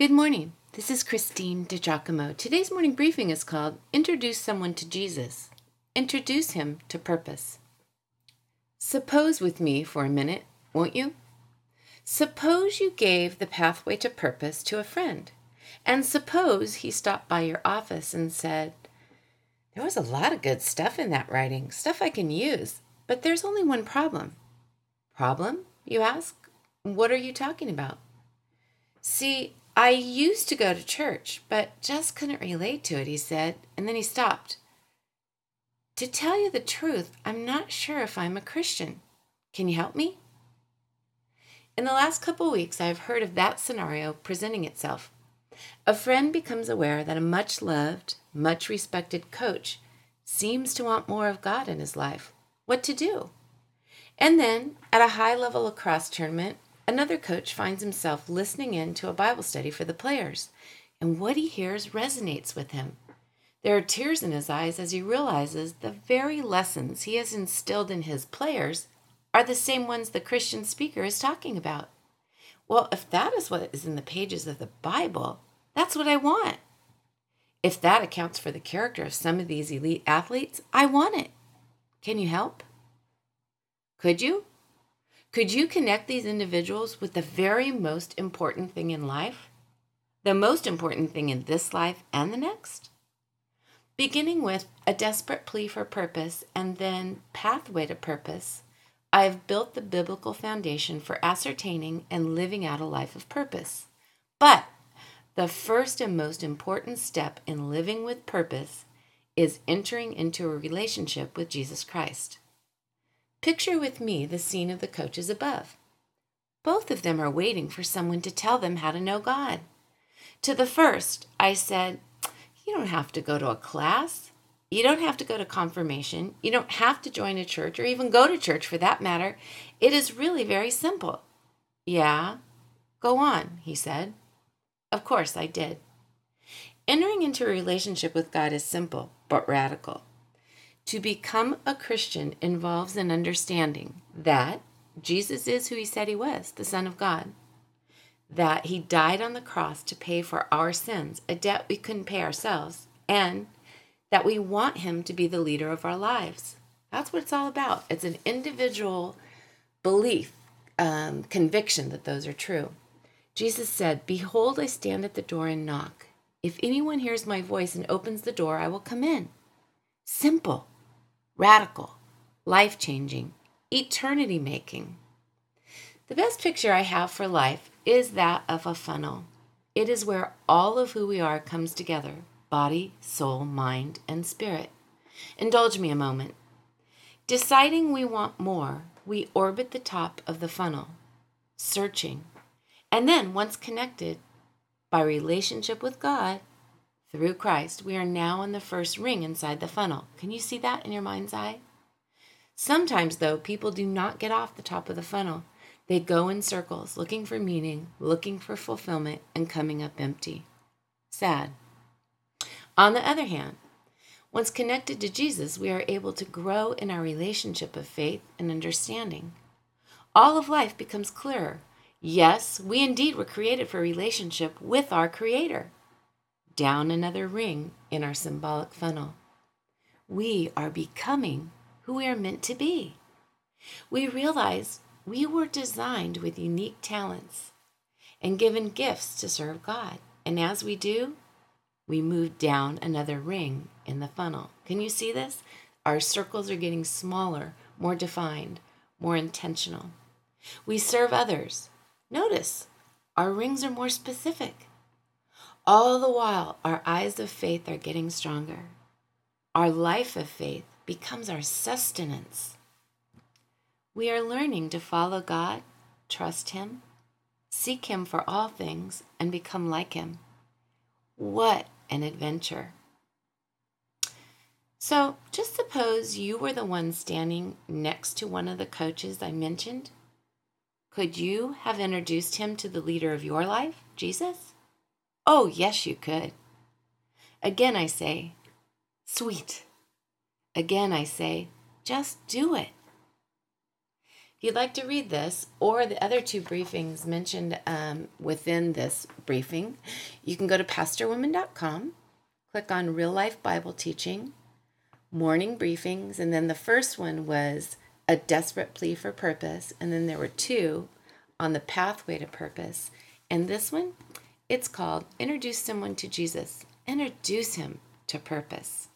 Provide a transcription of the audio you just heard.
Good morning. This is Christine DiGiacomo. Today's morning briefing is called Introduce Someone to Jesus. Introduce him to purpose. Suppose with me for a minute, won't you? Suppose you gave the pathway to purpose to a friend, and suppose he stopped by your office and said, There was a lot of good stuff in that writing, stuff I can use, but there's only one problem. Problem? You ask? What are you talking about? See, I used to go to church, but just couldn't relate to it, he said, and then he stopped. To tell you the truth, I'm not sure if I'm a Christian. Can you help me? In the last couple weeks, I've heard of that scenario presenting itself. A friend becomes aware that a much loved, much respected coach seems to want more of God in his life. What to do? And then, at a high level lacrosse tournament, Another coach finds himself listening in to a Bible study for the players, and what he hears resonates with him. There are tears in his eyes as he realizes the very lessons he has instilled in his players are the same ones the Christian speaker is talking about. Well, if that is what is in the pages of the Bible, that's what I want. If that accounts for the character of some of these elite athletes, I want it. Can you help? Could you? Could you connect these individuals with the very most important thing in life? The most important thing in this life and the next? Beginning with a desperate plea for purpose and then pathway to purpose, I have built the biblical foundation for ascertaining and living out a life of purpose. But the first and most important step in living with purpose is entering into a relationship with Jesus Christ. Picture with me the scene of the coaches above. Both of them are waiting for someone to tell them how to know God. To the first, I said, You don't have to go to a class. You don't have to go to confirmation. You don't have to join a church or even go to church for that matter. It is really very simple. Yeah, go on, he said. Of course, I did. Entering into a relationship with God is simple but radical. To become a Christian involves an understanding that Jesus is who he said he was, the Son of God, that he died on the cross to pay for our sins, a debt we couldn't pay ourselves, and that we want him to be the leader of our lives. That's what it's all about. It's an individual belief, um, conviction that those are true. Jesus said, Behold, I stand at the door and knock. If anyone hears my voice and opens the door, I will come in. Simple radical, life changing, eternity making. The best picture I have for life is that of a funnel. It is where all of who we are comes together body, soul, mind, and spirit. Indulge me a moment. Deciding we want more, we orbit the top of the funnel, searching. And then, once connected by relationship with God, through Christ, we are now in the first ring inside the funnel. Can you see that in your mind's eye? Sometimes, though, people do not get off the top of the funnel. They go in circles, looking for meaning, looking for fulfillment, and coming up empty. Sad. On the other hand, once connected to Jesus, we are able to grow in our relationship of faith and understanding. All of life becomes clearer. Yes, we indeed were created for relationship with our Creator down another ring in our symbolic funnel. We are becoming who we are meant to be. We realize we were designed with unique talents and given gifts to serve God. And as we do, we move down another ring in the funnel. Can you see this? Our circles are getting smaller, more defined, more intentional. We serve others. Notice our rings are more specific. All the while, our eyes of faith are getting stronger. Our life of faith becomes our sustenance. We are learning to follow God, trust Him, seek Him for all things, and become like Him. What an adventure! So, just suppose you were the one standing next to one of the coaches I mentioned. Could you have introduced him to the leader of your life, Jesus? Oh, yes, you could. Again, I say, sweet. Again, I say, just do it. If you'd like to read this or the other two briefings mentioned um, within this briefing, you can go to pastorwoman.com, click on Real Life Bible Teaching, Morning Briefings, and then the first one was A Desperate Plea for Purpose, and then there were two on the Pathway to Purpose. And this one, it's called Introduce Someone to Jesus, Introduce Him to Purpose.